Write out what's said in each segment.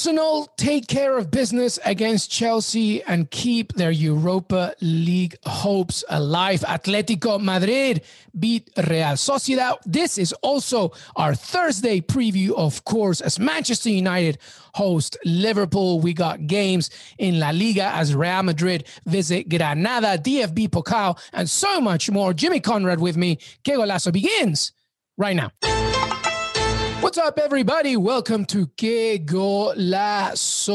Arsenal take care of business against Chelsea and keep their Europa League hopes alive. Atletico Madrid beat Real Sociedad. This is also our Thursday preview, of course, as Manchester United host Liverpool. We got games in La Liga as Real Madrid visit Granada, DFB Pokal, and so much more. Jimmy Conrad with me. Que Golazo begins right now. What's up, everybody? Welcome to Que Golazo.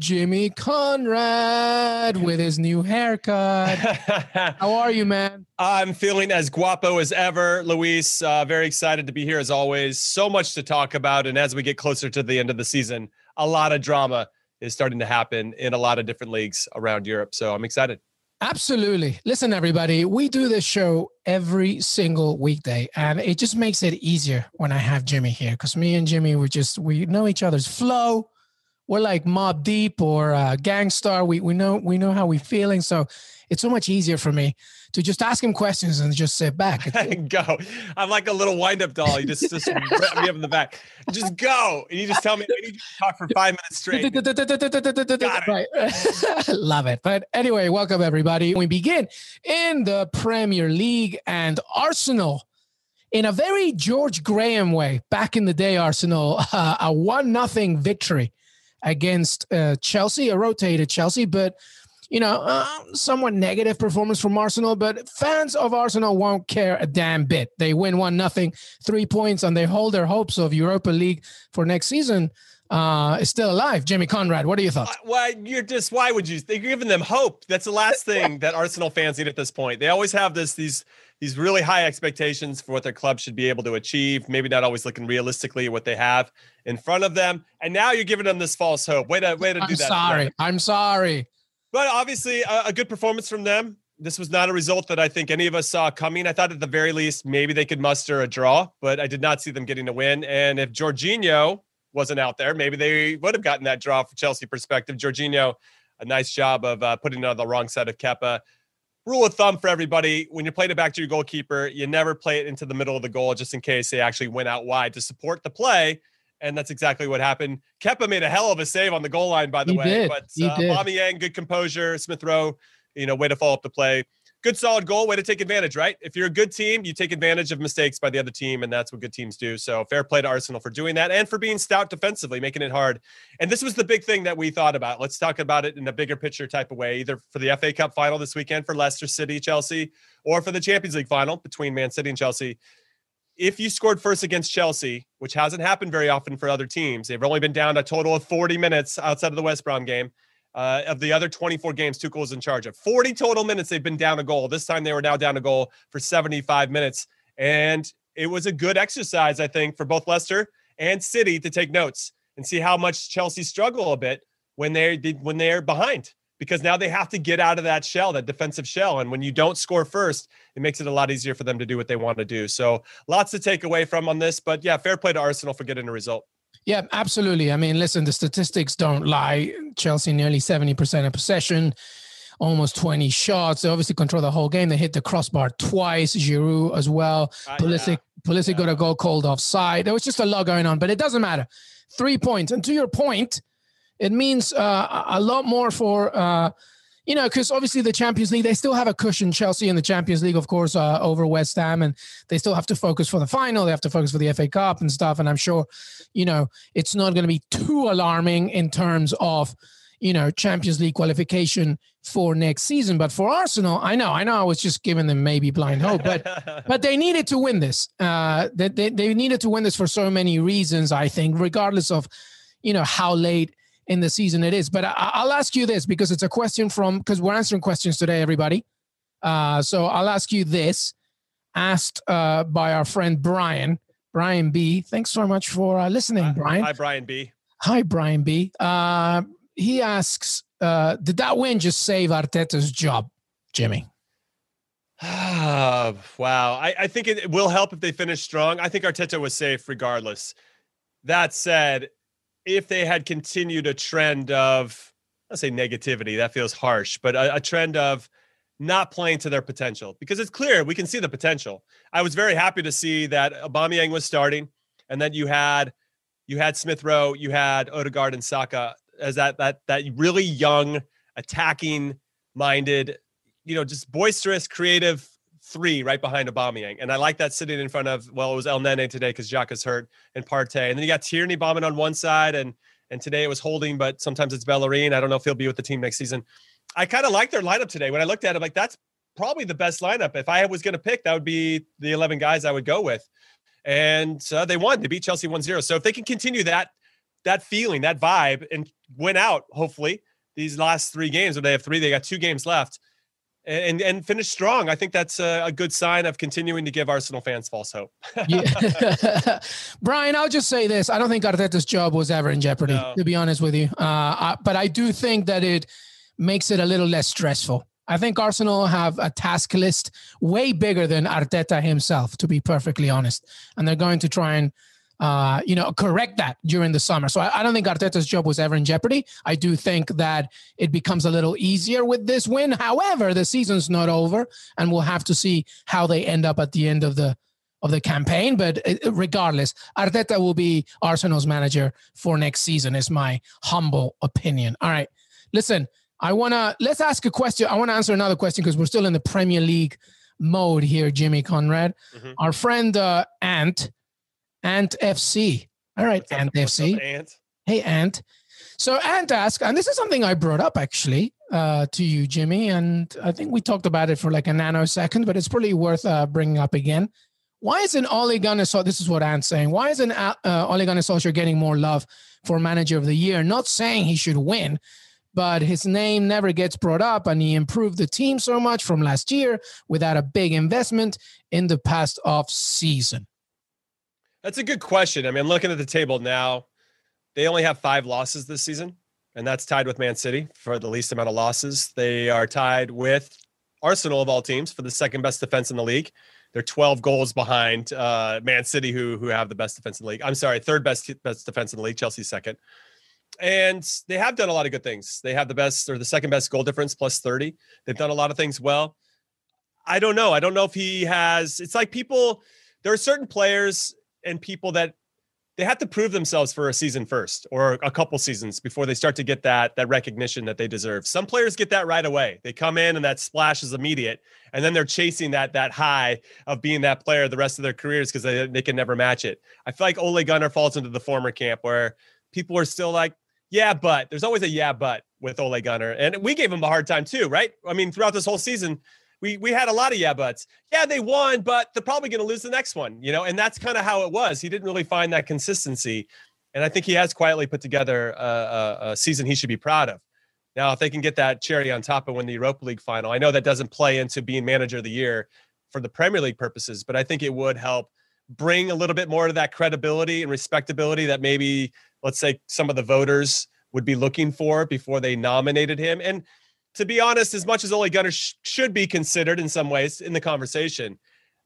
Jimmy Conrad with his new haircut. How are you, man? I'm feeling as guapo as ever, Luis. Uh, very excited to be here as always. So much to talk about. And as we get closer to the end of the season, a lot of drama is starting to happen in a lot of different leagues around Europe. So I'm excited. Absolutely. Listen, everybody, we do this show every single weekday, and it just makes it easier when I have Jimmy here because me and Jimmy, we just we know each other's flow. We're like Mobb Deep or uh, Gang Starr. We we know we know how we're feeling, so it's so much easier for me to just ask him questions and just sit back. And go. I'm like a little wind-up doll. You just just me up in the back. Just go. And you just tell me I need to talk for five minutes straight. right. Love it. But anyway, welcome everybody. We begin in the Premier League and Arsenal in a very George Graham way. Back in the day, Arsenal uh, a one nothing victory against uh, Chelsea, a rotated Chelsea, but you know, uh, somewhat negative performance from Arsenal, but fans of Arsenal won't care a damn bit. They win one nothing, three points, and they hold their hopes of Europa League for next season. Uh, is still alive. Jimmy Conrad, what are your thoughts? Why you're just why would you? You're giving them hope. That's the last thing that Arsenal fans need at this point. They always have this these these really high expectations for what their club should be able to achieve. Maybe not always looking realistically at what they have in front of them. And now you're giving them this false hope. Way to way to I'm do that. Sorry, I'm sorry. But obviously, a, a, good performance from them. This was not a result that I think any of us saw coming. I thought at the very least maybe they could muster a draw, but I did not see them getting a win. And if Jorginho wasn't out there, maybe they would have gotten that draw for Chelsea perspective. Jorginho, a nice job of uh, putting it on the wrong side of Kepa. Rule of thumb for everybody: when you're playing it back to your goalkeeper, you never play it into the middle of the goal, just in case they actually went out wide to support the play and that's exactly what happened. Kepa made a hell of a save on the goal line, by the he way. Did. But uh. Yang, good composure. Smith Rowe, you know, way to follow up the play. Good solid goal, way to take advantage, right? If you're a good team, you take advantage of mistakes by the other team, and that's what good teams do. So fair play to Arsenal for doing that and for being stout defensively, making it hard. And this was the big thing that we thought about. Let's talk about it in a bigger picture type of way, either for the FA Cup final this weekend for Leicester City, Chelsea, or for the Champions League final between Man City and Chelsea if you scored first against Chelsea, which hasn't happened very often for other teams, they've only been down a total of 40 minutes outside of the West Brom game. Uh, of the other 24 games, Tuchel's in charge of 40 total minutes. They've been down a goal. This time they were now down a goal for 75 minutes, and it was a good exercise, I think, for both Leicester and City to take notes and see how much Chelsea struggle a bit when they when they're behind because now they have to get out of that shell, that defensive shell. And when you don't score first, it makes it a lot easier for them to do what they want to do. So lots to take away from on this. But yeah, fair play to Arsenal for getting a result. Yeah, absolutely. I mean, listen, the statistics don't lie. Chelsea nearly 70% of possession, almost 20 shots. They obviously control the whole game. They hit the crossbar twice, Giroud as well. Uh, Pulisic, yeah. Pulisic yeah. got a goal called offside. There was just a lot going on, but it doesn't matter. Three points. And to your point, it means uh, a lot more for uh, you know because obviously the Champions League they still have a cushion. Chelsea in the Champions League, of course, uh, over West Ham, and they still have to focus for the final. They have to focus for the FA Cup and stuff. And I'm sure you know it's not going to be too alarming in terms of you know Champions League qualification for next season. But for Arsenal, I know, I know, I was just giving them maybe blind hope, but but they needed to win this. Uh, they, they they needed to win this for so many reasons. I think, regardless of you know how late in the season it is. But I, will ask you this because it's a question from because we're answering questions today, everybody. Uh, so I'll ask you this, asked uh, by our friend Brian, Brian B. Thanks so much for uh, listening, hi, Brian. Hi, Brian B. Hi, Brian B. Uh, he asks, uh, did that win just save Arteta's job? Jimmy? wow. I, I think it will help if they finish strong. I think Arteta was safe regardless. That said, if they had continued a trend of, I say negativity, that feels harsh, but a, a trend of not playing to their potential because it's clear we can see the potential. I was very happy to see that Aubameyang was starting and then you had you had Smith Rowe, you had Odegaard and Saka as that that that really young, attacking minded, you know, just boisterous, creative three right behind Aubameyang. And I like that sitting in front of, well, it was Elneny today because is hurt and Partey. And then you got Tierney bombing on one side and and today it was holding, but sometimes it's Bellerin. I don't know if he'll be with the team next season. I kind of like their lineup today. When I looked at it, I'm like that's probably the best lineup. If I was going to pick, that would be the 11 guys I would go with. And uh, they won. They beat Chelsea 1-0. So if they can continue that that feeling, that vibe, and win out, hopefully, these last three games, or they have three, they got two games left and and finish strong. I think that's a, a, good sign of continuing to give Arsenal fans false hope. Brian, I'll just say this: I don't think Arteta's job was ever in jeopardy, no. to be honest with you. Uh, I, but I do think that it makes it a little less stressful. I think Arsenal have a task list way bigger than Arteta himself, to be perfectly honest, and they're going to try and uh, you know, correct that during the summer. So I, I, don't think Arteta's job was ever in jeopardy. I do think that it becomes a little easier with this win. However, the season's not over, and we'll have to see how they end up at the end of the of the campaign. But uh, regardless, Arteta will be Arsenal's manager for next season. Is my humble opinion. All right, listen. I wanna let's ask a question. I want to answer another question because we're still in the Premier League mode here, Jimmy Conrad. Mm-hmm. Our friend uh, Ant Ant FC. All right, what's Ant up, FC. Up, Ant? Hey, Ant. So Ant asked, and this is something I brought up actually uh, to you, Jimmy, and I think we talked about it for like a nanosecond, but it's probably worth uh, bringing up again. Why isn't Ole Gunnar so This is what Ant's saying. Why isn't uh, Ole Gunnar Solskjaer getting more love for Manager of the Year? Not saying he should win, but his name never gets brought up, and he improved the team so much from last year without a big investment in the past off season. That's a good question. I mean, looking at the table now. They only have five losses this season, and that's tied with Man City for the least amount of losses. They are tied with Arsenal of all teams for the second best defense in the league. They're 12 goals behind uh, Man City, who who have the best defense in the league. I'm sorry, third best best defense in the league. Chelsea second, and they have done a lot of good things. They have the best or the second best goal difference, plus 30. They've done a lot of things well. I don't know. I don't know if he has. It's like people. There are certain players and people that they have to prove themselves for a season first or a couple seasons before they start to get that that recognition that they deserve. Some players get that right away. They come in and that splash is immediate, and then they're chasing that that high of being that player the rest of their careers because they, they can never match it. I feel like Ole Gunnar falls into the former camp where people are still like, yeah, but there's always a yeah, but with Ole Gunnar, and we gave him a hard time too, right? I mean, throughout this whole season, we we had a lot of yeah buts. Yeah, they won, but they're probably going to lose the next one, you know. And that's kind of how it was. He didn't really find that consistency, and I think he has quietly put together a, a, a season he should be proud of. Now, if they can get that cherry on top and win the Europa League final, I know that doesn't play into being manager of the year for the Premier League purposes, but I think it would help bring a little bit more to that credibility and respectability that maybe, let's say, some of the voters would be looking for before they nominated him. And to be honest, as much as Ole Gunnar sh- should be considered in some ways in the conversation,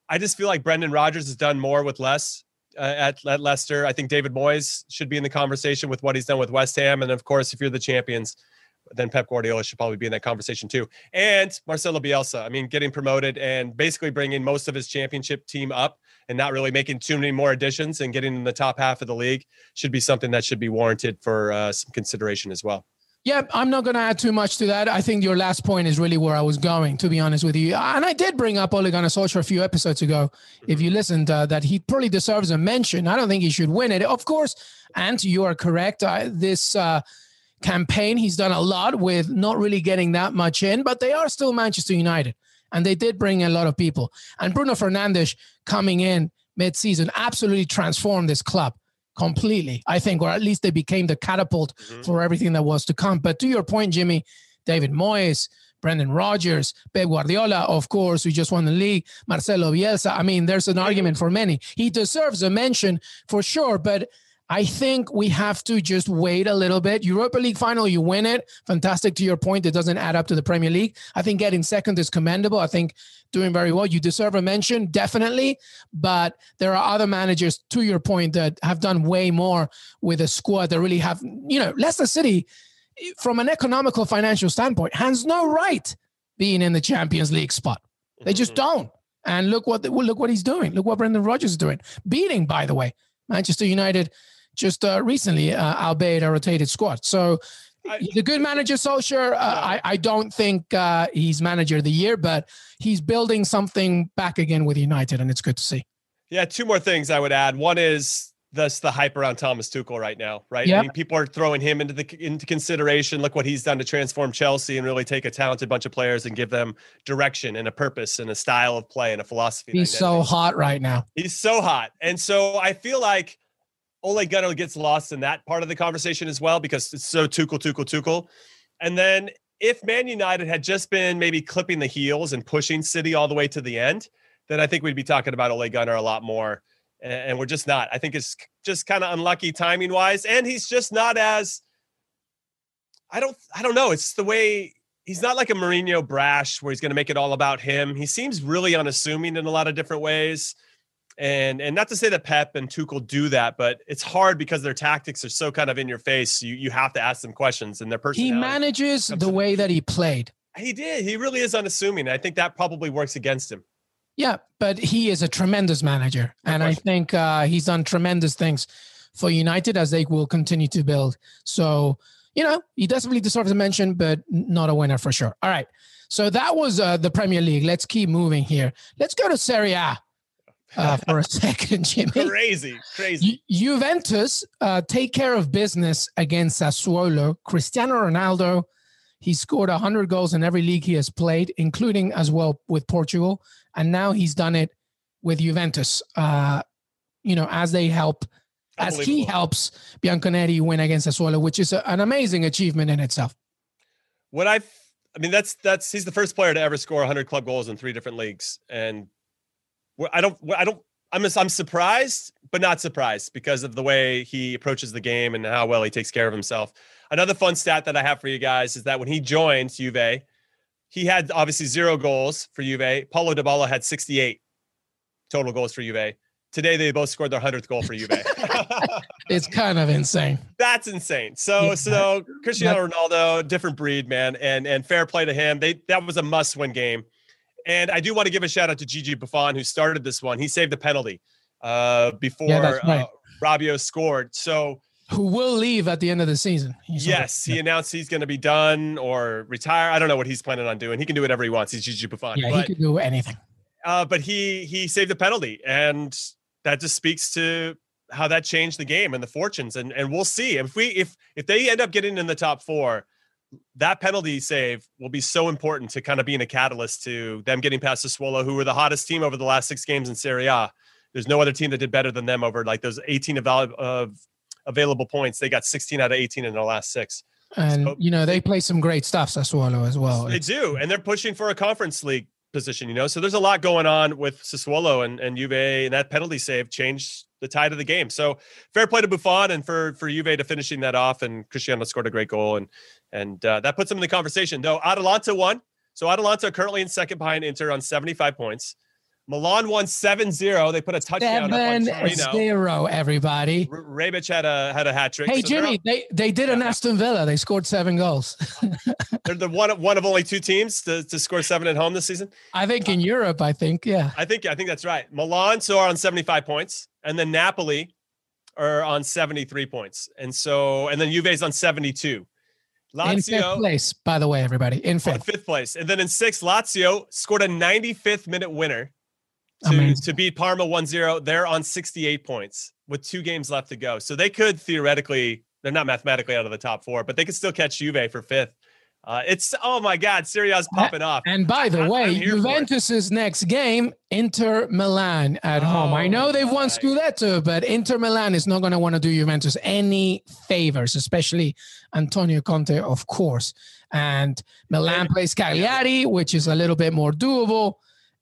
I just feel like Brendan Rodgers has done more with less uh, at, at Leicester. I think David Moyes should be in the conversation with what he's done with West Ham. And of course, if you're the champions, then Pep Guardiola should probably be in that conversation too. And Marcelo Bielsa, I mean, getting promoted and basically bringing most of his championship team up and not really making too many more additions and getting in the top half of the league should be something that should be warranted for uh, some consideration as well. Yeah, I'm not going to add too much to that. I think your last point is really where I was going, to be honest with you. And I did bring up Ole Solskjaer a few episodes ago. If you listened, uh, that he probably deserves a mention. I don't think he should win it. Of course, and you are correct. Uh, this uh, campaign, he's done a lot with not really getting that much in, but they are still Manchester United, and they did bring a lot of people. And Bruno Fernandes coming in mid-season absolutely transformed this club completely, I think, or at least they became the catapult mm-hmm. for everything that was to come. But to your point, Jimmy, David Moyes, Brendan Rodgers, Pep Guardiola, of course, who just won the league, Marcelo Bielsa. I mean, there's an argument for many. He deserves a mention for sure, but I think we have to just wait a little bit. Europa League final, you win it. Fantastic to your point. It doesn't add up to the Premier League. I think getting second is commendable. I think doing very well. You deserve a mention, definitely. But there are other managers, to your point, that have done way more with a squad that really have, you know, Leicester City, from an economical financial standpoint, has no right being in the Champions League spot. They just mm-hmm. don't. And look what look what he's doing. Look what Brendan Rodgers is doing. Beating, by the way, Manchester United just uh, recently, uh, albeit a rotated squad. So I, he's a good manager, Solskjaer. Uh, I, I don't think uh, he's manager of the year, but he's building something back again with United, and it's good to see. Yeah, two more things I would add. One is that's the hype around Thomas Tuchel right now, right? Yep. I mean, people are throwing him into the into consideration. Look what he's done to transform Chelsea and really take a talented bunch of players and give them direction and a purpose and a style of play and a philosophy. He's so hot right now. He's so hot, and so I feel like Ole Gunnar gets lost in that part of the conversation as well because it's so Tuchel, Tuchel, Tuchel, and then if Man United had just been maybe clipping the heels and pushing City all the way to the end, then I think we'd be talking about Ole Gunnar a lot more and we're just not. I think it's just kind of unlucky timing wise, and he's just not as. I don't. I don't know. It's the way he's not like a Mourinho brash where he's going to make it all about him. He seems really unassuming in a lot of different ways. And and not to say that Pep and Tuchel do that, but it's hard because their tactics are so kind of in your face. You you have to ask them questions and their personality. He manages the way that he played. He did. He really is unassuming. I think that probably works against him. Yeah, but he is a tremendous manager, and I think uh, he's done tremendous things for United as they will continue to build. So you know he definitely deserves a mention, but not a winner for sure. All right, so that was uh, the Premier League. Let's keep moving here. Let's go to Serie A. Uh, for a second, Jimmy. Crazy, crazy. Ju- Juventus uh, take care of business against Sassuolo. Cristiano Ronaldo, he scored 100 goals in every league he has played, including as well with Portugal and now he's done it with Juventus. Uh, you know, as they help, as he helps Bianconeri win against Sassuolo, which is a, an amazing achievement in itself. What I, I mean, that's that's he's the first player to ever score 100 club goals in three different leagues, and I don't, I don't, I'm I'm surprised, but not surprised because of the way he approaches the game and how well he takes care of himself. Another fun stat that I have for you guys is that when he joined Juve, he had obviously zero goals for Juve. Paulo Dybala had 68 total goals for Juve. Today they both scored their 100th goal for Juve. it's kind of insane. That's insane. So yeah. so Cristiano Ronaldo, different breed, man, and and fair play to him. They that was a must-win game. And I do want to give a shout out to Gigi Buffon who started this one. He saved the penalty uh, before yeah, right. uh, Rabiot scored. So who will leave at the end of the season. He's yes, he announced he's going to be done or retire. I don't know what he's planning on doing. He can do whatever he wants. He's Gigi Buffon. Yeah, but, he can do anything. Uh, but he he saved the penalty, and that just speaks to how that changed the game and the fortunes. And and we'll see if we if if they end up getting in the top four, that penalty save will be so important to kind of being a catalyst to them getting past the Sassuolo, who were the hottest team over the last six games in Serie A. There's no other team that did better than them over like those 18 of, of available points. They got 16 out of 18 in their last six. And so, you know they play some great stuff, Sassuolo as well. They do, and they're pushing for a conference league position. You know, so there's a lot going on with Sassuolo and and Juve, and that penalty save changed the tide of the game. So fair play to Buffon and for for Juve to finishing that off, and Cristiano scored a great goal, and and uh, that puts them in the conversation. Though Atalanta won, so Atalanta currently in second behind Inter on 75 points. Milan won 7-0. They put a touchdown 7-0, everybody. R- Rebic had a had a hat trick. Hey so Jimmy, they they did an Aston Villa. They scored seven goals. they're the one one of only two teams to, to score seven at home this season. I think in Europe, I think, yeah. I think I think that's right. Milan so are on 75 points, and then Napoli are on 73 points. And so and then Juve's on 72. Lazio, in fifth place, by the way, everybody. In fifth. fifth place. And then in sixth, Lazio scored a 95th minute winner to, to beat Parma 1-0. They're on 68 points with two games left to go. So they could theoretically, they're not mathematically out of the top four, but they could still catch Juve for fifth. Uh, it's oh my God, Serie A's popping off. And by the I, way, Juventus's next game, Inter Milan at oh, home. I know they've won Scudetto, but Inter Milan is not going to want to do Juventus any favors, especially Antonio Conte, of course. And Milan plays Cagliari, which is a little bit more doable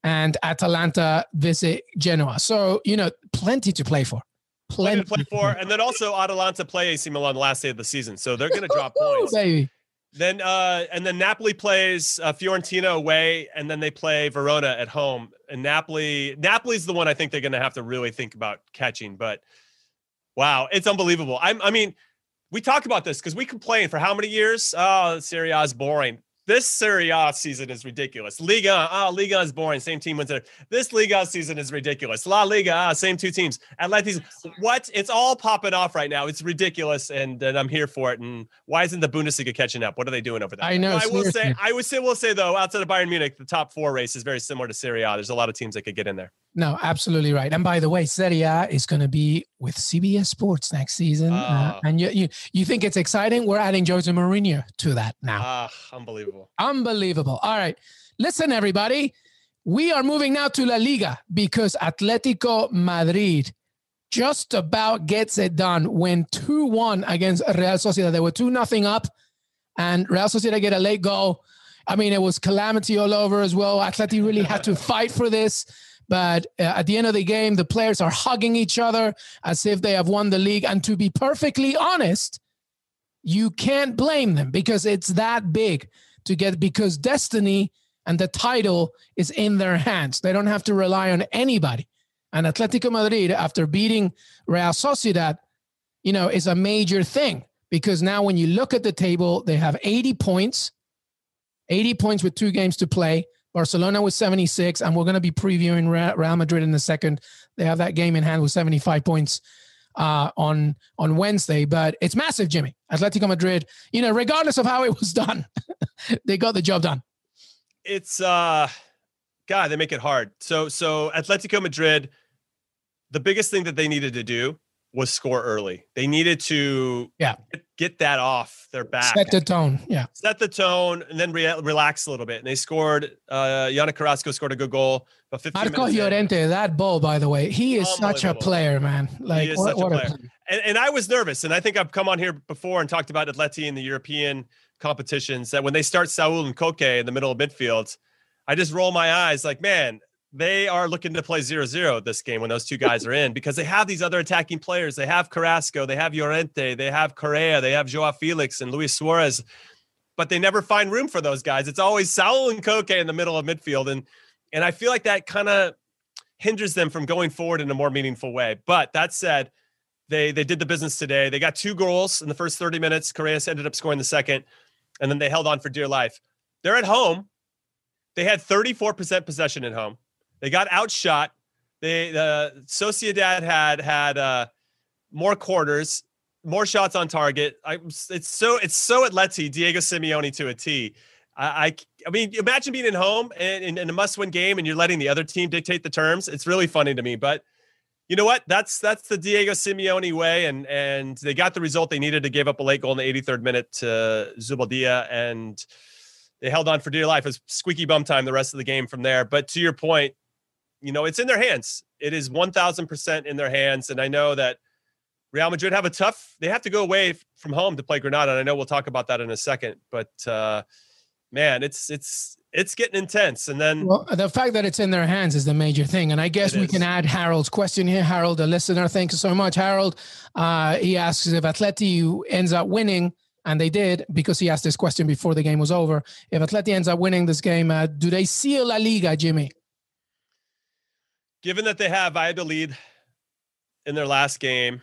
and Atalanta visit Genoa. So, you know, plenty to play for. Plenty to play for. And then also Atalanta play AC Milan the last day of the season, so they're going to drop points. baby. Then uh, and then Napoli plays uh, Fiorentina away, and then they play Verona at home. And Napoli, Napoli's the one I think they're going to have to really think about catching. But wow, it's unbelievable. I'm, I mean, we talk about this because we complain for how many years? Oh, Serie A is boring. This Serie A season is ridiculous. Liga, ah, oh, Liga is boring. Same team wins it. This Liga season is ridiculous. La Liga, ah, same two teams. Atletis, what? It's all popping off right now. It's ridiculous, and, and I'm here for it. And why isn't the Bundesliga catching up? What are they doing over there? I know. I will say, I would say, will say though, outside of Bayern Munich, the top four race is very similar to Serie A. There's a lot of teams that could get in there. No, absolutely right. And by the way, Serie A is going to be with CBS Sports next season. Uh, uh, and you, you you think it's exciting? We're adding Jose Mourinho to that now. Ah, uh, unbelievable. Unbelievable. All right. Listen, everybody. We are moving now to La Liga because Atletico Madrid just about gets it done. Win 2 1 against Real Sociedad. They were 2 nothing up, and Real Sociedad get a late goal. I mean, it was calamity all over as well. Atleti really had to fight for this. But uh, at the end of the game, the players are hugging each other as if they have won the league. And to be perfectly honest, you can't blame them because it's that big to get, because destiny and the title is in their hands. They don't have to rely on anybody. And Atletico Madrid, after beating Real Sociedad, you know, is a major thing because now when you look at the table, they have 80 points, 80 points with two games to play. Barcelona with 76, and we're going to be previewing Real Madrid in a second. They have that game in hand with 75 points uh, on on Wednesday, but it's massive, Jimmy. Atletico Madrid, you know, regardless of how it was done, they got the job done. It's uh, God, they make it hard. So so Atletico Madrid, the biggest thing that they needed to do was score early. They needed to yeah get, that off their back. Set the tone. Yeah. Set the tone and then re- relax a little bit. And they scored. Uh, Yannick Carrasco scored a good goal. But 15 Marco Llorente, in. that ball, by the way, he is such a player, man. Like, he is what, what a player. A and, and I was nervous. And I think I've come on here before and talked about Atleti in the European competitions that when they start Saul and Koke in the middle of midfield, I just roll my eyes like, man, they are looking to play 0-0 this game when those two guys are in because they have these other attacking players. They have Carrasco, they have Llorente, they have Correa, they have Joao Felix and Luis Suarez, but they never find room for those guys. It's always Saul and Koke in the middle of midfield, and and I feel like that kind of hinders them from going forward in a more meaningful way. But that said, they they did the business today. They got two goals in the first 30 minutes. Correa ended up scoring the second, and then they held on for dear life. They're at home. They had 34% possession at home. They got outshot. They the Sociedad had had uh, more quarters, more shots on target. I, it's so it's so Atleti Diego Simeone to a T. I, I, I mean, imagine being at home and in a must-win game, and you're letting the other team dictate the terms. It's really funny to me, but you know what? That's that's the Diego Simeone way, and and they got the result they needed to give up a late goal in the 83rd minute to Zubeldia, and they held on for dear life. It was squeaky bum time the rest of the game from there. But to your point, you know, it's in their hands. It is 1000% in their hands. And I know that Real Madrid have a tough, they have to go away from home to play Granada. And I know we'll talk about that in a second, but uh, man, it's, it's, it's getting intense. And then well, the fact that it's in their hands is the major thing. And I guess we is. can add Harold's question here. Harold, a listener, thank you so much. Harold, uh, he asks if Atleti ends up winning, and they did because he asked this question before the game was over. If Atleti ends up winning this game, uh, do they seal La Liga, Jimmy? Given that they have Valladolid in their last game,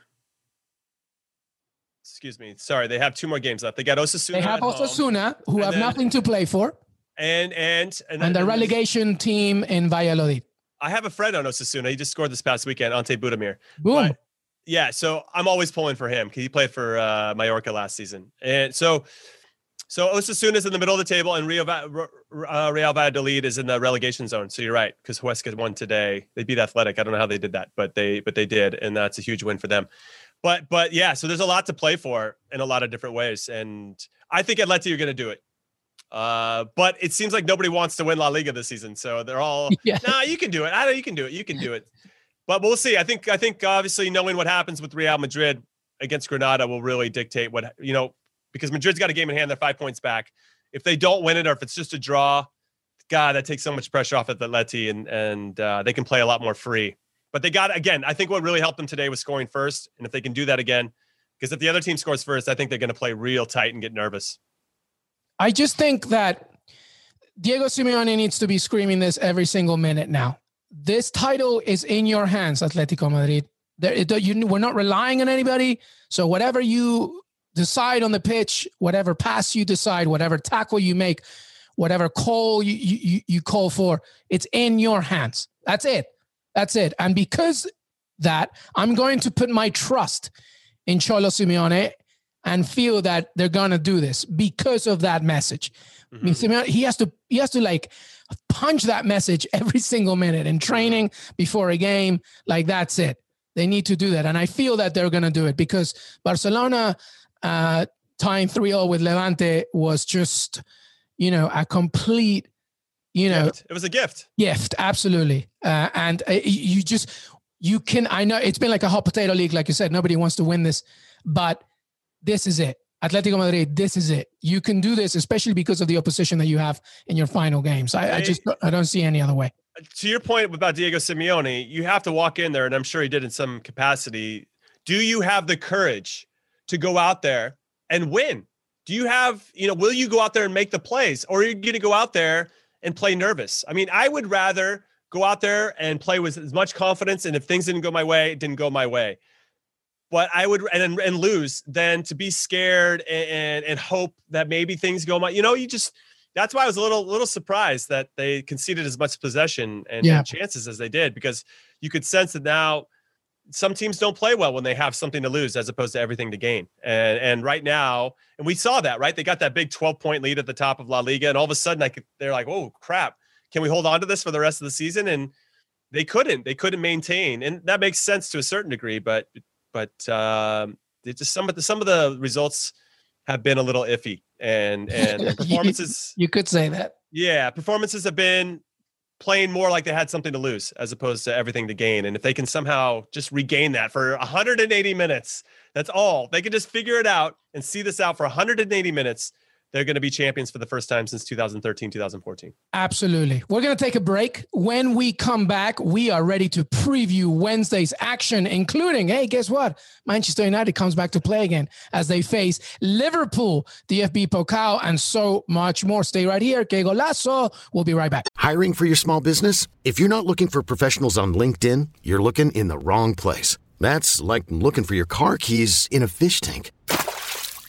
excuse me, sorry, they have two more games left. They got Osasuna. They have Osasuna, home, who have then, nothing to play for. And and and, and the relegation team in Valladolid. I have a friend on Osasuna. He just scored this past weekend, Ante Budimir. Boom. But, yeah, so I'm always pulling for him because he played for uh, Mallorca last season, and so so Osasuna is in the middle of the table, and Rio, uh, Real Valladolid is in the relegation zone. So you're right, because Huesca won today. They beat Athletic. I don't know how they did that, but they but they did, and that's a huge win for them. But but yeah, so there's a lot to play for in a lot of different ways, and I think Atleti are going to do it. Uh, but it seems like nobody wants to win La Liga this season, so they're all, yeah. nah, you can do it. I know you can do it. You can do it. But we'll see. I think I think obviously knowing what happens with Real Madrid against Granada will really dictate what you know because Madrid's got a game in hand. They're five points back. If they don't win it, or if it's just a draw, God, that takes so much pressure off Atleti, and and uh, they can play a lot more free. But they got again. I think what really helped them today was scoring first, and if they can do that again, because if the other team scores first, I think they're going to play real tight and get nervous. I just think that Diego Simeone needs to be screaming this every single minute now. This title is in your hands, Atletico Madrid. There, it, you, we're not relying on anybody. So whatever you decide on the pitch, whatever pass you decide, whatever tackle you make, whatever call you, you, you call for, it's in your hands. That's it. That's it. And because that, I'm going to put my trust in Cholo Simeone and feel that they're gonna do this because of that message. Mm-hmm. I mean, mm-hmm. Simeone, he has to he has to like punch that message every single minute in training before a game. Like that's it. They need to do that, and I feel that they're gonna do it because Barcelona uh, tying 3-0 with Levante was just you know a complete you know gift. it was a gift. gift absolutely. Uh, and uh, you just you can i know it's been like a hot potato league like you said nobody wants to win this but this is it. Atletico madrid this is it. You can do this especially because of the opposition that you have in your final games. I, I just i don't see any other way. To your point about diego simeone you have to walk in there and i'm sure he did in some capacity. Do you have the courage to go out there and win do you have you know will you go out there and make the plays or are you going to go out there and play nervous. I mean, I would rather go out there and play with as much confidence. And if things didn't go my way, it didn't go my way. But I would and and lose than to be scared and, and and hope that maybe things go my. You know, you just that's why I was a little little surprised that they conceded as much possession and, yeah. and chances as they did because you could sense that now some teams don't play well when they have something to lose as opposed to everything to gain. And and right now, and we saw that, right? They got that big 12 point lead at the top of La Liga, and all of a sudden, like they're like, "Oh crap, can we hold on to this for the rest of the season?" And they couldn't. They couldn't maintain, and that makes sense to a certain degree. But but um, it just some of the some of the results have been a little iffy, and and performances. you could say that. Yeah, performances have been playing more like they had something to lose as opposed to everything to gain. And if they can somehow just regain that for 180 minutes, that's all. They can just figure it out and see this out for 180 minutes they're going to be champions for the first time since 2013, 2014. Absolutely. We're going to take a break. When we come back, we are ready to preview Wednesday's action, including, hey, guess what? Manchester United comes back to play again as they face Liverpool, the DFB Pokal, and so much more. Stay right here. Que golazo. We'll be right back. Hiring for your small business? If you're not looking for professionals on LinkedIn, you're looking in the wrong place. That's like looking for your car keys in a fish tank.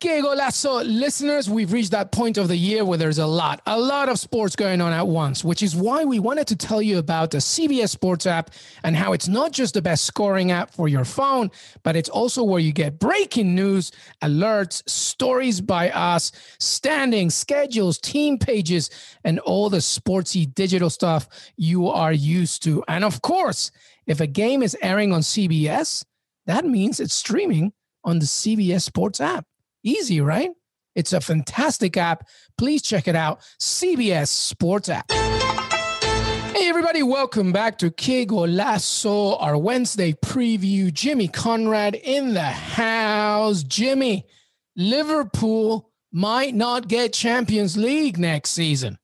Que Golazo listeners. We've reached that point of the year where there's a lot, a lot of sports going on at once, which is why we wanted to tell you about the CBS Sports app and how it's not just the best scoring app for your phone, but it's also where you get breaking news, alerts, stories by us, standings, schedules, team pages, and all the sportsy digital stuff you are used to. And of course, if a game is airing on CBS, that means it's streaming on the CBS Sports app. Easy, right? It's a fantastic app. Please check it out. CBS Sports app. Hey, everybody, welcome back to Que Golazo, our Wednesday preview. Jimmy Conrad in the house. Jimmy, Liverpool might not get Champions League next season.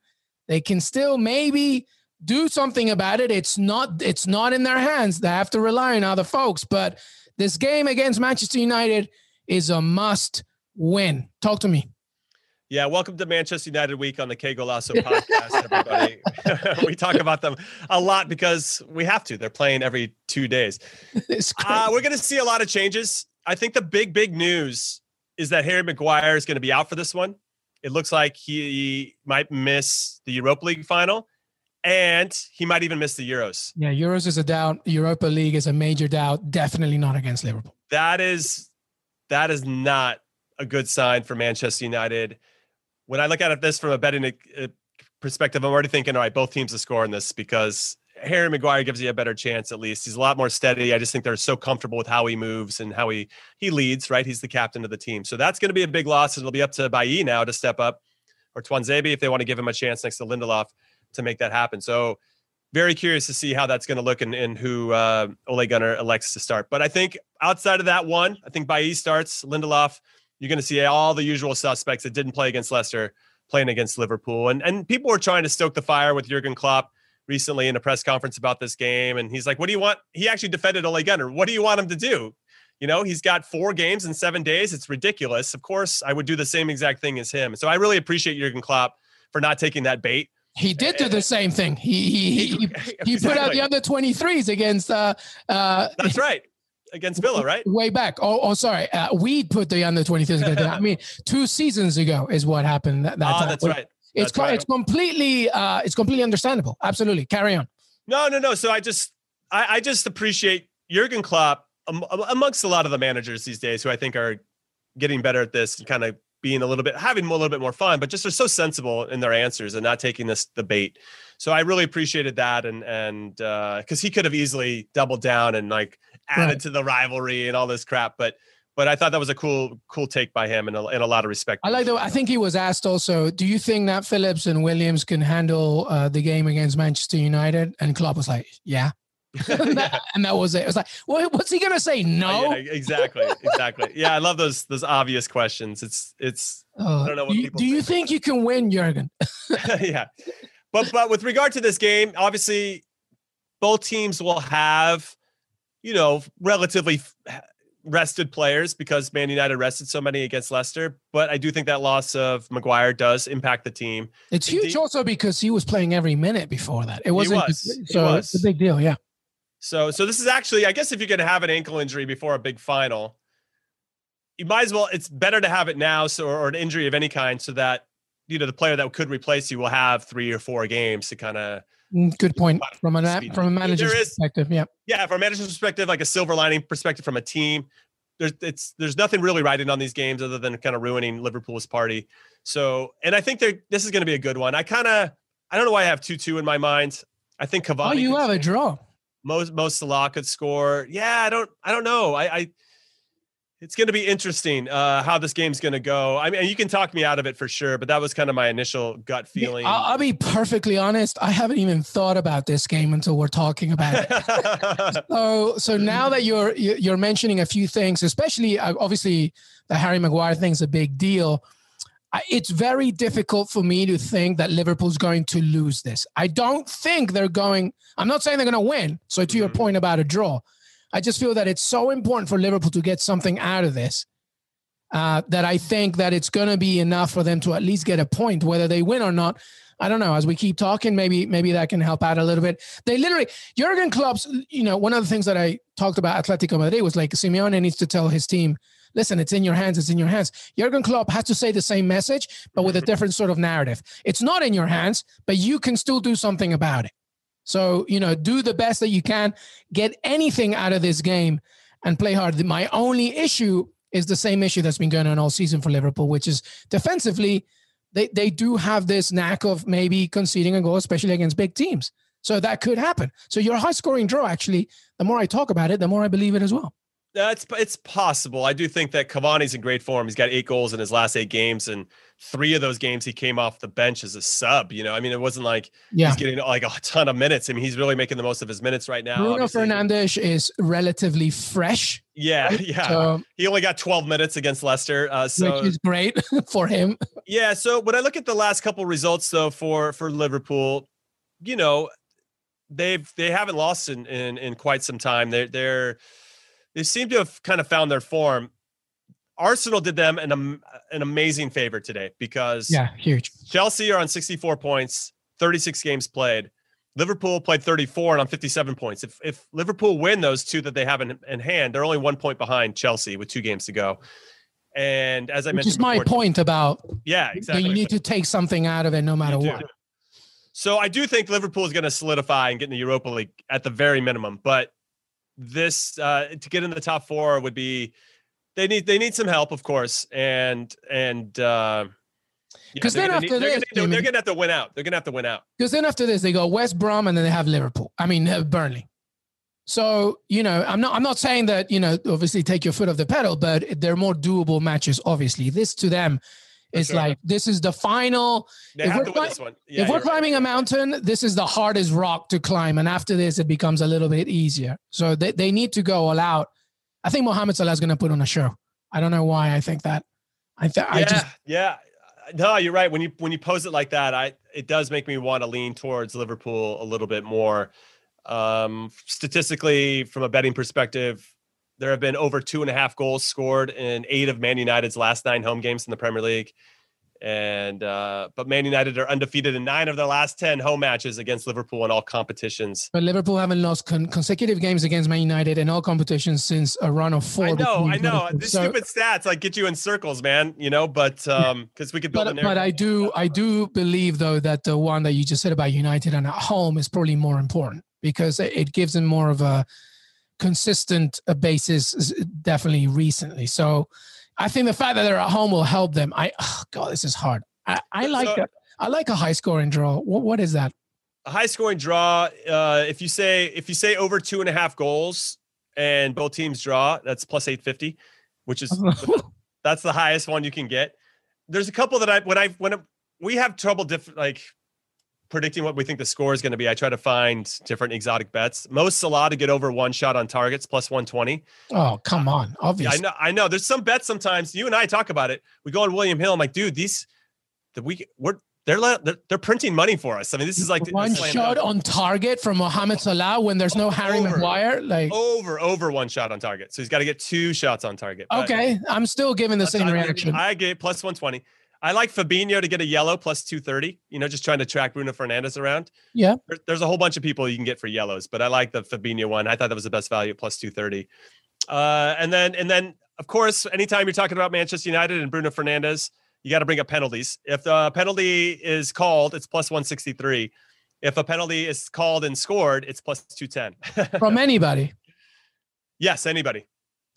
They can still maybe do something about it. It's not it's not in their hands. They have to rely on other folks, but this game against Manchester United is a must win. Talk to me. Yeah, welcome to Manchester United Week on the Que Golazo podcast, everybody. we talk about them a lot because we have to. They're playing every two days. Uh, we're going to see a lot of changes. I think the big, big news is that Harry Maguire is going to be out for this one. It looks like he might miss the Europa League final and he might even miss the Euros. Yeah, Euros is a doubt. Europa League is a major doubt. Definitely not against Liverpool. That is that is not a good sign for Manchester United. When I look at this from a betting uh, perspective, I'm already thinking, all right, both teams to score in this because Harry Maguire gives you a better chance at least. He's a lot more steady. I just think they're so comfortable with how he moves and how he he leads, right? He's the captain of the team. So that's going to be a big loss. It'll be up to Bailly now to step up or Tuanzebe if they want to give him a chance next to Lindelof to make that happen. So very curious to see how that's going to look and, and who uh, Ole Gunnar elects to start. But I think outside of that one, I think Bailly starts, Lindelof, you're going to see all the usual suspects that didn't play against Leicester playing against Liverpool. And and people were trying to stoke the fire with Jurgen Klopp recently in a press conference about this game. And he's like, what do you want? He actually defended Ole Gunnar. What do you want him to do? You know, he's got four games in seven days. It's ridiculous. Of course, I would do the same exact thing as him. So I really appreciate Jurgen Klopp for not taking that bait. He did do the same thing. He he he, he, exactly. put out the under 23s against uh uh That's right against Villa, right? Way back. Oh, oh sorry. Uh, we put the under 23s. I mean, two seasons ago is what happened. That, that oh, that's right. It's that's right. it's completely uh, it's completely understandable. Absolutely. Carry on. No, no, no. So I just I, I just appreciate Jurgen Klopp um, amongst a lot of the managers these days who I think are getting better at this and kind of being a little bit having a little bit more fun, but just are so sensible in their answers and not taking this debate. So I really appreciated that, and and because uh, he could have easily doubled down and like added right. to the rivalry and all this crap, but but I thought that was a cool cool take by him and a, and a lot of respect. I like that. I think he was asked also, do you think that Phillips and Williams can handle uh, the game against Manchester United? And Klopp was like, yeah. and, that, and, that, was it. It was like, well, what's he gonna say? No. Yeah, exactly, exactly. Yeah, I love those those obvious questions. It's it's. Uh, I don't know what do people. Do you think you can win, Jurgen? yeah, but but with regard to this game, obviously, both teams will have, you know, relatively rested players because Man United rested so many against Leicester. But I do think that loss of Maguire does impact the team. It's huge also because he was playing every minute before that. It wasn't was. so was. it's a big deal. Yeah. So, so this is actually, I guess, if you're going to have an ankle injury before a big final, you might as well. It's better to have it now, so or an injury of any kind, so that you know the player that could replace you will have three or four games to kind of. Mm, good point from a from a manager's is, perspective. Yeah, yeah, from a manager's perspective, like a silver lining perspective from a team. There's it's there's nothing really riding on these games other than kind of ruining Liverpool's party. So, and I think this is going to be a good one. I kind of I don't know why I have two two in my mind. I think Cavani. Oh, you have a draw. Most most Salah could score. Yeah, I don't I don't know. I, I it's going to be interesting uh, how this game's going to go. I mean, you can talk me out of it for sure, but that was kind of my initial gut feeling. I'll, I'll be perfectly honest. I haven't even thought about this game until we're talking about it. so, so now that you're you're mentioning a few things, especially uh, obviously the Harry Maguire thing is a big deal it's very difficult for me to think that Liverpool's going to lose this. I don't think they're going. I'm not saying they're going to win. So to mm-hmm. your point about a draw, I just feel that it's so important for Liverpool to get something out of this uh, that I think that it's going to be enough for them to at least get a point, whether they win or not. I don't know. As we keep talking, maybe maybe that can help out a little bit. They literally Jurgen Klopp's. You know, one of the things that I talked about Atletico Madrid was like Simeone needs to tell his team listen, it's in your hands, it's in your hands. Jurgen Klopp has to say the same message, but with a different sort of narrative. It's not in your hands, but you can still do something about it. So, you know, do the best that you can, get anything out of this game and play hard. My only issue is the same issue that's been going on all season for Liverpool, which is defensively, they, they do have this knack of maybe conceding a goal, especially against big teams. So that could happen. So your high scoring draw, actually, the more I talk about it, the more I believe it as well. That's it's possible. I do think that Cavani's in great form. He's got eight goals in his last eight games, and three of those games he came off the bench as a sub. You know, I mean, it wasn't like yeah. he's getting like a ton of minutes. I mean, he's really making the most of his minutes right now. Bruno obviously. Fernandes is relatively fresh. Yeah, right? yeah. So, he only got 12 minutes against Leicester, uh, so which is great for him. Yeah. So when I look at the last couple results, though, for for Liverpool, you know, they've they haven't lost in in, in quite some time. They're they're they seem to have kind of found their form. Arsenal did them an an amazing favor today because yeah, huge. Chelsea are on 64 points, 36 games played. Liverpool played 34 and on 57 points. If if Liverpool win those two that they have in, in hand, they're only one point behind Chelsea with two games to go. And as I Which mentioned, is my before, point about yeah, exactly. You need to take something out of it no matter what. So I do think Liverpool is going to solidify and get in the Europa League at the very minimum, but this uh, to get in the top four would be they need they need some help, of course, and and uh, Because they're then after need- they're this, gonna, they're gonna have to win out. They're gonna have to win out. Because then after this, they go West Brom and then they have Liverpool. I mean uh, Burnley. So you know, I'm not. I'm not saying that you know, obviously take your foot off the pedal, but they're more doable matches. Obviously, this to them Sure. like this is the final. They If we're to win cli- this one. Yeah, if we're you're right. climbing a mountain, this is the hardest rock to climb, and after this, it becomes a little bit easier. So they, they need to go all out. I think Mohamed Salah is going to put on a show. I don't know why I think that. I th- I yeah, just yeah. No, you're right. When you when you pose it like that, I it does make me want to lean towards Liverpool a little bit more. Um, statistically, from a betting perspective, there have been over two and a half goals scored in eight of Man United's last nine home games in the Premier League. And uh, but Man United are undefeated in nine of their last ten home matches against Liverpool in all competitions. But Liverpool haven't lost con- consecutive games against Man United in all competitions since a run of four. I know, I know. These So- stupid stats like get you in circles, man. You know, but um, because we could build but, but I do I do believe though that the one that you just said about United and at home is probably more important because it gives them more of a consistent uh, basis definitely recently. So I think the fact that they're at home will help them. I oh God, this is hard. I, I like so- a, I like a high scoring draw. What, what is that? a high scoring draw uh if you say if you say over two and a half goals and both teams draw that's plus 850 which is that's the highest one you can get there's a couple that i when i when I- we have trouble diff, like predicting what we think the score is going to be i try to find different exotic bets Mo Salah to get over one shot on targets plus 120 oh come on, yeah, obviously. i know i know there's some bets sometimes you and i talk about it we go on william hill i'm like dude these the we we're they're, they're they're printing money for us. I mean, this is like one shot on target from Mohamed Salah when there's no Harry Over. Maguire. Like over over one shot on target. So he's got to get two shots on target. But okay, I'm still giving the same I- reaction. I get plus 120. I like Fabinho to get a yellow plus 230. You know, just trying to track Bruno Fernandes around. Yeah. There- there's a whole bunch of people you can get for yellows, but I like the Fabinho one. I thought that was the best value at plus 230. Uh, and then and then of course, anytime you're talking about Manchester United and Bruno Fernandes, you got to bring up penalties. If the penalty is called, it's plus 163. If a penalty is called and scored, it's plus 210. from anybody. yes, anybody.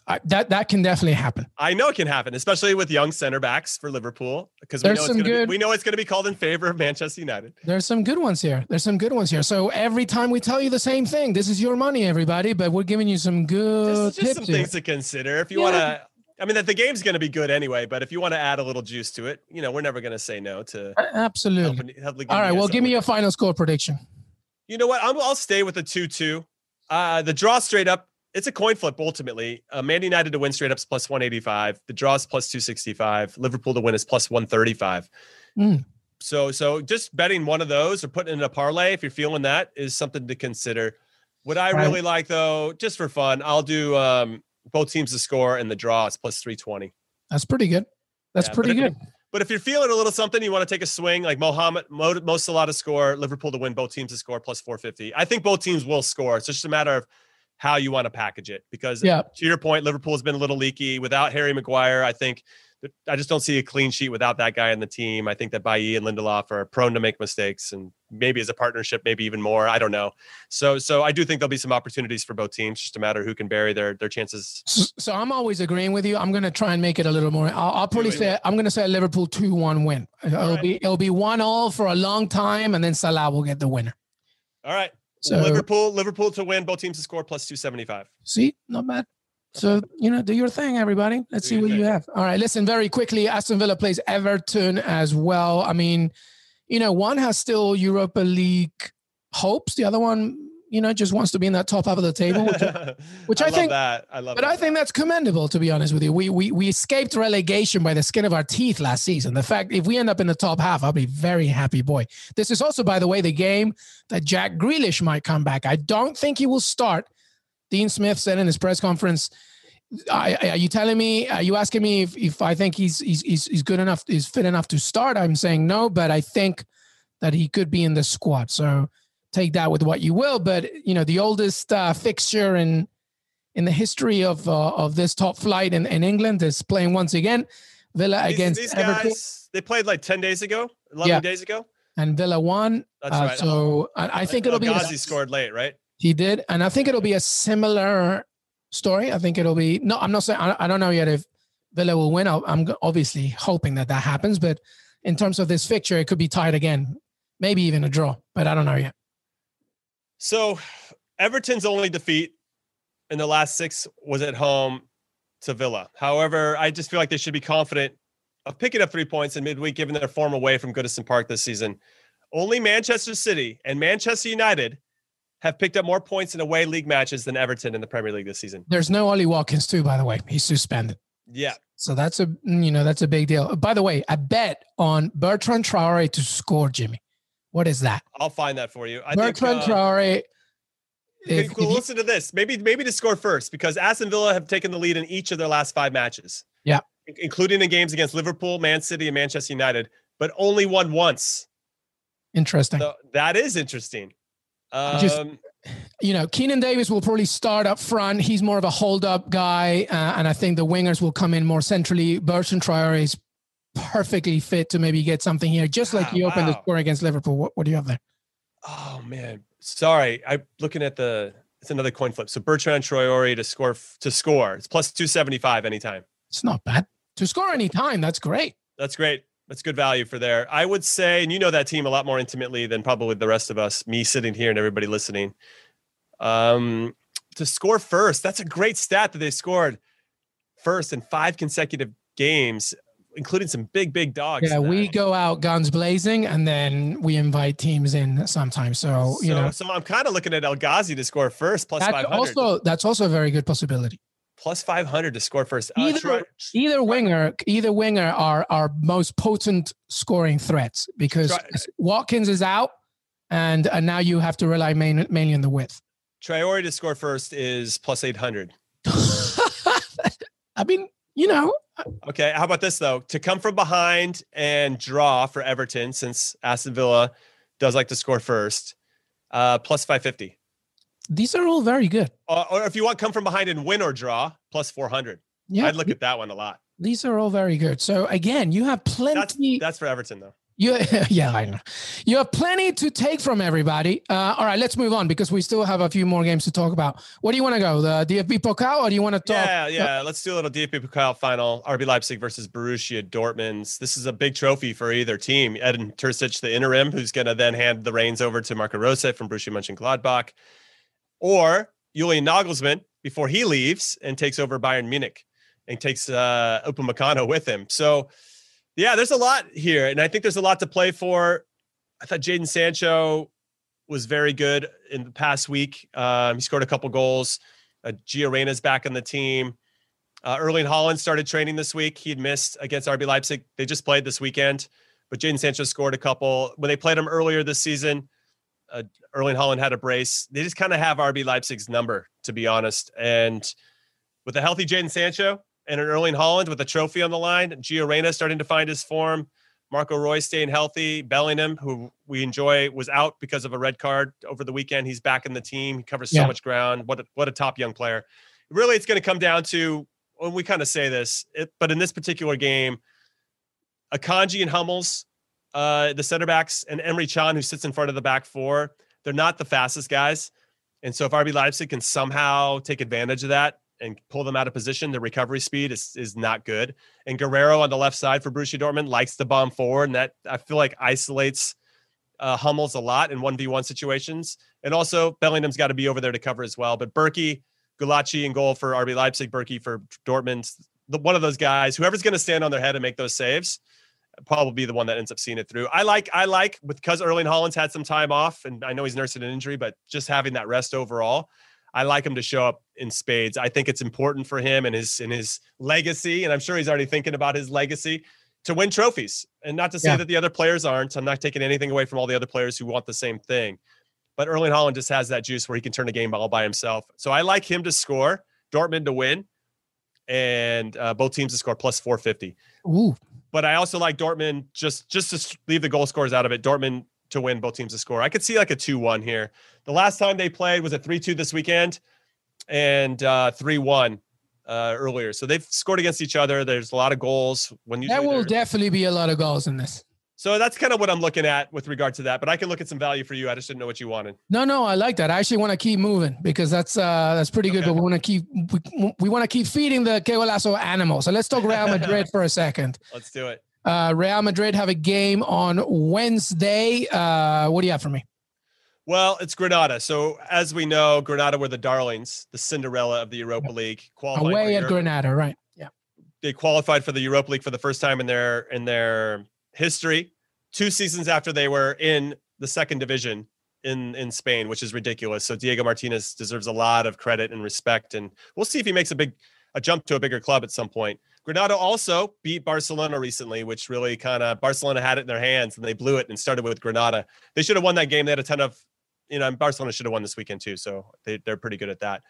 I, that that can definitely happen. I know it can happen, especially with young center backs for Liverpool, because we know it's good- be, we know it's going to be called in favor of Manchester United. There's some good ones here. There's some good ones here. So every time we tell you the same thing, this is your money, everybody. But we're giving you some good Just, just some here. things to consider if you Yeah. want to. I mean, that the game's going to be good anyway, but if you want to add a little juice to it, you know, we're never going to say no to A- Absolutely. helping. helping All right. Well, give me your final score prediction. You know what? I'm, I'll stay with the two-two. Uh, the draw straight up. It's a coin flip ultimately. Uh, Man United to win straight up is plus 185. The draw is plus 265. Liverpool to win is plus 135. Mm. So so just betting one of those or putting in a parlay if you're feeling that is something to consider. What I Right. really like though, just for fun, I'll do um, both teams to score and the draw is plus 320. That's pretty good. That's Yeah, but pretty if- good. But if you're feeling a little something, you want to take a swing like Mohammed Mo, Mo Salah to score, Liverpool to win, both teams to score plus 450. I think both teams will score. It's just a matter of how you want to package it. Because Yeah. to your point, Liverpool's been a little leaky without Harry Maguire. I think that- I just don't see a clean sheet without that guy in the team. I think that Bailly and Lindelof are prone to make mistakes, and maybe as a partnership, maybe even more. I don't know. So, so I do think there'll be some opportunities for both teams. Just a matter who can bury their their chances. So, I'm always agreeing with you. I'm going to try and make it a little more. I'll, I'll probably say I'm going to say a Liverpool two one win. It'll right. be it'll be one all for a long time, and then Salah will get the winner. All right, So Liverpool, Liverpool to win, both teams to score plus 275. see, not bad. So you know, do your thing, everybody. Let's Do see what you have. All right, listen very quickly. Aston Villa plays Everton as well. I mean, you know, one has still Europa League hopes. The other one, you know, just wants to be in that top half of the table. Which, which I love think- that. I love But that. I think that's commendable, to be honest with you. We, we we escaped relegation by the skin of our teeth last season. The fact if we end up in the top half, I'll be very happy, boy. This is also, by the way, the game that Jack Grealish might come back. I don't think he will start. Dean Smith said in his press conference, I, I- "Are you telling me? Are you asking me if, if I think he's, he's he's he's good enough, is fit enough to start?" I'm saying no, but I think that he could be in the squad. So take that with what you will. But you know, the oldest uh, fixture in in the history of uh, of this top flight in, in England is playing once again. Villa these, against these Everton, guys, they played like 10 days ago, 11 Yeah. days ago. and Villa won. That's Uh, right. So I, I think it'll be Ghazi scored late, right? he did, and I think it'll be a similar story. I think it'll be no. I'm not saying I, I don't know yet if Villa will win. I'm obviously hoping that that happens, but in terms of this fixture, it could be tied again, maybe even a draw, but I don't know yet. So Everton's only defeat in the last six was at home to Villa. However, I just feel like they should be confident of picking up three points in midweek, given their form away from Goodison Park this season. Only Manchester City and Manchester United have picked up more points in away league matches than Everton in the Premier League this season. There's no Ollie Watkins too, by the way. He's suspended. Yeah. So that's a you know that's a big deal. By the way, I bet on Bertrand Traore to score, Jimmy. What is that? I'll find that for you. I Bertrand think, uh, Traore. If, listen to this. Maybe maybe to score first because Aston Villa have taken the lead in each of their last five matches. Yeah, including the games against Liverpool, Man City, and Manchester United, but only won once. Interesting. So that is interesting. Um, Just, you know, Keinan Davis will probably start up front. He's more of a hold up guy. Uh, and I think the wingers will come in more centrally. Bertrand Traore is perfectly fit to maybe get something here, just like he opened wow. the score against Liverpool. What, what do you have there? Oh, man. Sorry. I'm looking at the, it's another coin flip. So Bertrand Traore to score, to score. It's plus 275 anytime. It's not bad. To score anytime. That's great. That's great. That's good value for there. I would say, and you know that team a lot more intimately than probably the rest of us, me sitting here and everybody listening. Um, to score first, that's a great stat that they scored first in five consecutive games, including some big, big dogs. Yeah, we go out guns blazing and then we invite teams in sometimes. So, you know, so I'm kind of looking at El Ghazi to score first plus that's 500. Also, that's also a very good possibility plus 500 to score first. Uh, either, uh, either winger, either winger are our most potent scoring threats because try, Watkins is out, and, and now you have to rely main, mainly on the width. Traore to score first is plus 800. I mean, you know. Okay, how about this though? To come from behind and draw for Everton, since Aston Villa does like to score first, uh, plus 550. These are all very good. Uh, or if you want come from behind and win or draw, plus 400. Yeah. I'd look at that one a lot. These are all very good. So again, you have plenty. That's, that's for Everton though. You, yeah, I know. You have plenty to take from everybody. Uh, all right, let's move on because we still have a few more games to talk about. What do you want to go? The DFB Pokal, or do you want to talk? Yeah, yeah. Uh, let's do a little DFB Pokal final. RB Leipzig versus Borussia Dortmund. This is a big trophy for either team. Edin Terzic, the interim, who's going to then hand the reins over to Marco Rose from Borussia Mönchengladbach or Julian Nagelsmann before he leaves and takes over Bayern Munich and takes uh, Upamecano with him. So, yeah, there's a lot here, and I think there's a lot to play for. I thought Jaden Sancho was very good in the past week. Um, he scored a couple goals. Uh, Gio Reyna's back on the team. Uh, Erling Haaland started training this week. He had missed against RB Leipzig. They just played this weekend, but Jaden Sancho scored a couple. When they played him earlier this season, uh, Erling Haaland had a brace. They just kind of have RB Leipzig's number, to be honest. And with a healthy Jaden Sancho and an Erling Haaland with a trophy on the line, Gio Reyna starting to find his form, Marco Reus staying healthy, Bellingham, who we enjoy, was out because of a red card over the weekend. He's back in the team. He covers so yeah. much ground. What a, what a top young player. Really, it's going to come down to when we kind of say this, it, but in this particular game, Akanji and Hummels uh, the center backs and Emre Can, who sits in front of the back four, they're not the fastest guys. And so if RB Leipzig can somehow take advantage of that and pull them out of position, the recovery speed is, is not good. And Guerreiro on the left side for Borussia Dortmund likes to bomb forward, and that I feel like isolates uh, Hummels a lot in 1v1 situations. And also Bellingham's got to be over there to cover as well. But Bürki, Gulácsi in goal for RB Leipzig, Bürki for Dortmund, the, one of those guys, whoever's going to stand on their head and make those saves – probably be the one that ends up seeing it through. I like I like because Erling Haaland's had some time off, and I know he's nursing an injury, but just having that rest overall, I like him to show up in spades. I think it's important for him and his and his legacy, and I'm sure he's already thinking about his legacy to win trophies. And not to say yeah. that the other players aren't. I'm not taking anything away from all the other players who want the same thing. But Erling Haaland just has that juice where he can turn a game all by himself. So I like him to score, Dortmund to win, and uh, both teams to score plus 450. Ooh, but I also like Dortmund just just to leave the goal scores out of it. Dortmund to win, both teams to score. I could see like a two-one here. The last time they played was a three-two this weekend, and uh, three-one uh, earlier. So they've scored against each other. There's a lot of goals. When you there will definitely be a lot of goals in this. So that's kind of what I'm looking at with regard to that. But I can look at some value for you. I just didn't know what you wanted. No, no, I like that. I actually want to keep moving because that's uh that's pretty good. But we want to keep we, we want to keep feeding the Golazo animal. So let's talk Real Madrid for a second. Let's do it. Uh, Real Madrid have a game on Wednesday. Uh, what do you have for me? Well, it's Granada. So as we know, Granada were the darlings, the Cinderella of the Europa League. Away at Europe. Granada, right? Yeah. They qualified for the Europa League for the first time in their in their history. Two seasons after they were in the second division in in Spain, which is ridiculous. So Diego Martinez deserves a lot of credit and respect, and we'll see if he makes a big a jump to a bigger club at some point. Granada also beat Barcelona recently, which really kind of Barcelona had it in their hands and they blew it and started with Granada. They should have won that game. They had a ton of, you know, Barcelona should have won this weekend too. So they, they're pretty good at that.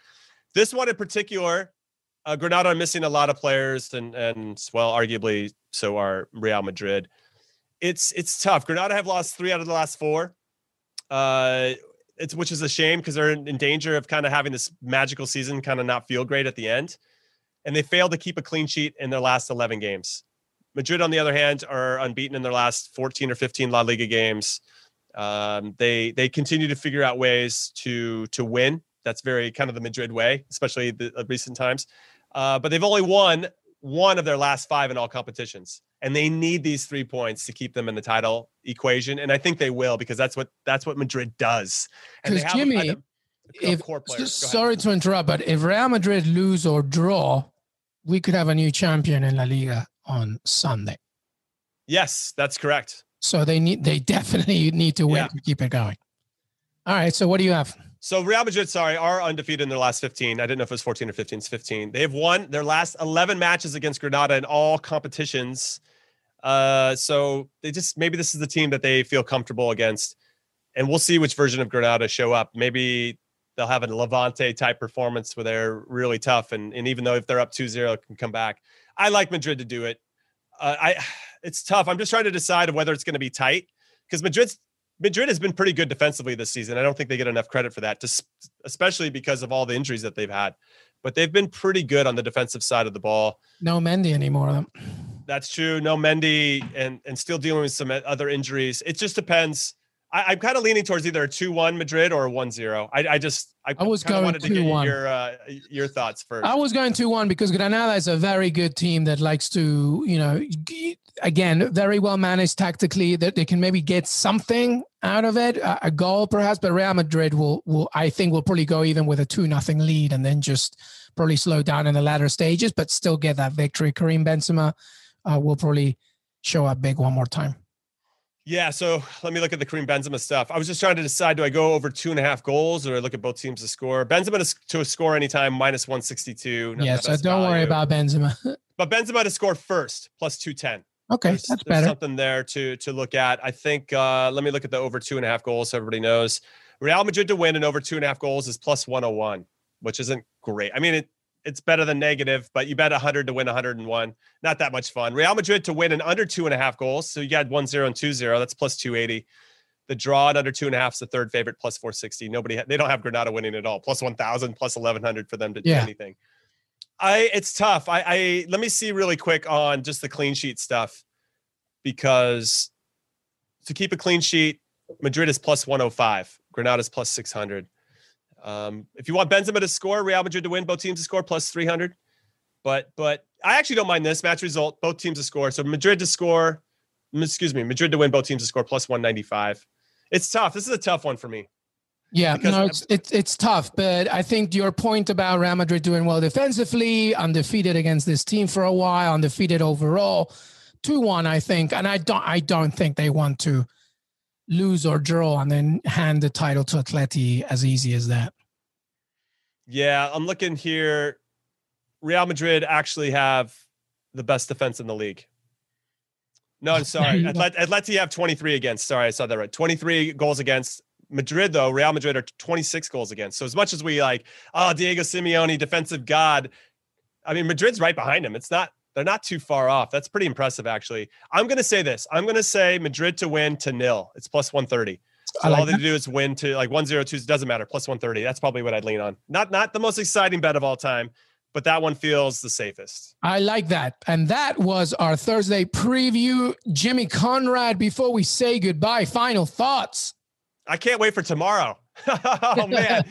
This one in particular, uh, Granada are missing a lot of players and, and well, arguably so are Real Madrid. It's, it's tough. Granada have lost three out of the last four. Uh, it's, which is a shame because they're in, in danger of kind of having this magical season kind of not feel great at the end and they failed to keep a clean sheet in their last 11 games. Madrid, on the other hand, are unbeaten in their last 14 or 15 La Liga games. Um, they they continue to figure out ways to to win. That's very kind of the Madrid way, especially the uh, recent times. Uh, but they've only won one of their last five in all competitions, and they need these three points to keep them in the title equation. And I think they will because that's what that's what Madrid does. Because Jimmy, if sorry to interrupt, but if Real Madrid lose or draw, we could have a new champion in La Liga on Sunday. Yes, that's correct. So they need they definitely need to win yeah. to keep it going. All right. So what do you have? So Real Madrid, sorry, are undefeated in their last 15. I didn't know if it was 14 or 15. It's 15. They have won their last 11 matches against Granada in all competitions. Uh, so they just maybe this is the team that they feel comfortable against, and we'll see which version of Granada show up. Maybe they'll have a Levante type performance where they're really tough. And, and even though if they're up 2-0 can come back. I like Madrid to do it. Uh, I it's tough. I'm just trying to decide whether it's going to be tight because Madrid's Madrid has been pretty good defensively this season. I don't think they get enough credit for that, especially because of all the injuries that they've had. But they've been pretty good on the defensive side of the ball. No Mendy anymore. That's true. No Mendy, and and still dealing with some other injuries. It just depends. I, am kind of leaning towards either a two-one Madrid or a one-zero. I, I just I, I was going wanted to get your uh, your thoughts first. I was going two-one because Granada is a very good team that likes to, you know, again, very well managed tactically. That they can maybe get something out of it, a, a goal perhaps. But Real Madrid will will I think will probably go even with a two nothing lead and then just probably slow down in the latter stages, but still get that victory. Karim Benzema uh, will probably show up big one more time. Yeah, so let me look at the Karim Benzema stuff. I was just trying to decide: do I go over two and a half goals, or I look at both teams to score? Benzema to, to score anytime, minus one sixty two. Yeah, so don't value. worry about Benzema. but Benzema to score first, plus two ten. Okay, there's, that's better. Something there to to look at. I think. uh Let me look at the over two and a half goals. So everybody knows Real Madrid to win and over two and a half goals is plus one hundred one, which isn't great. I mean, it it's better than negative, but you bet 100 to win 101. Not that much fun. Real Madrid to win in under two and a half goals. So you got 1 0 and 2 0. That's plus 280. The draw at under two and a half is the third favorite, plus 460. Nobody, they don't have Granada winning at all. Plus 1,000, plus 1,100 for them to yeah. do anything. I, it's tough. I, I, let me see really quick on just the clean sheet stuff because to keep a clean sheet, Madrid is plus 105, Granada is plus 600. Um, if you want Benzema to score, Real Madrid to win, both teams to score plus 300. But but I actually don't mind this match result. Both teams to score. So Madrid to score, excuse me, Madrid to win, both teams to score plus 195. It's tough. This is a tough one for me. Yeah, no, it's, it's it's tough, but I think your point about Real Madrid doing well defensively, undefeated against this team for a while, undefeated overall, two one, I think, and I don't I don't think they want to lose or draw and then hand the title to Atleti as easy as that. Yeah, I'm looking here. Real Madrid actually have the best defense in the league. No, I'm sorry. Atlet- Atleti have 23 against. Sorry, I saw that right. 23 goals against. Madrid, though, Real Madrid are 26 goals against. So as much as we like, oh, Diego Simeone, defensive god, I mean, Madrid's right behind him. It's not they're not too far off. That's pretty impressive, actually. I'm going to say this. I'm going to say Madrid to win to nil. It's plus 130. So like all they that. do is win to like 102. Doesn't matter. Plus 130. That's probably what I'd lean on. Not not the most exciting bet of all time, but that one feels the safest. I like that. And that was our Thursday preview. Jimmy Conrad, before we say goodbye, final thoughts. I can't wait for tomorrow. oh man,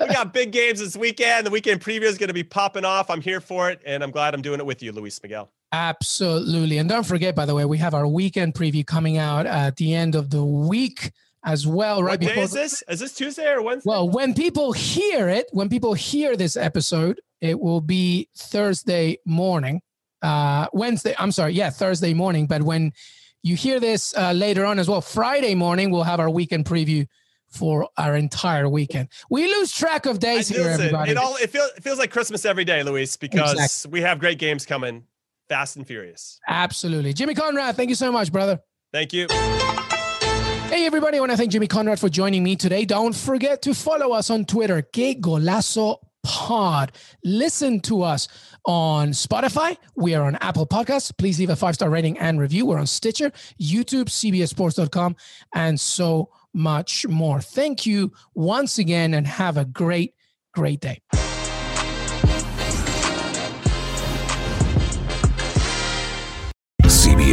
we got big games this weekend. The weekend preview is going to be popping off. I'm here for it, and I'm glad I'm doing it with you, Luis Miguel. Absolutely. And don't forget, by the way, we have our weekend preview coming out at the end of the week as well, right? What day is this? Is this Tuesday or Wednesday? Well, when people hear it, when people hear this episode, it will be Thursday morning. Uh, Wednesday, I'm sorry, yeah, Thursday morning. But when you hear this uh, later on as well, Friday morning, we'll have our weekend preview for our entire weekend. We lose track of days here, everybody. it all it feels it feels like Christmas every day, Luis, because Exactly. we have great games coming, fast and furious. Absolutely. Jimmy Conrad, thank you so much, brother. Thank you. Hey, everybody. I want to thank Jimmy Conrad for joining me today. Don't forget to follow us on Twitter, Que Golazo Pod. Listen to us on Spotify. We are on Apple Podcasts. Please leave a five star rating and review. We're on Stitcher, YouTube, CBSSports.com, and so much more. Thank you once again and have a great, great day.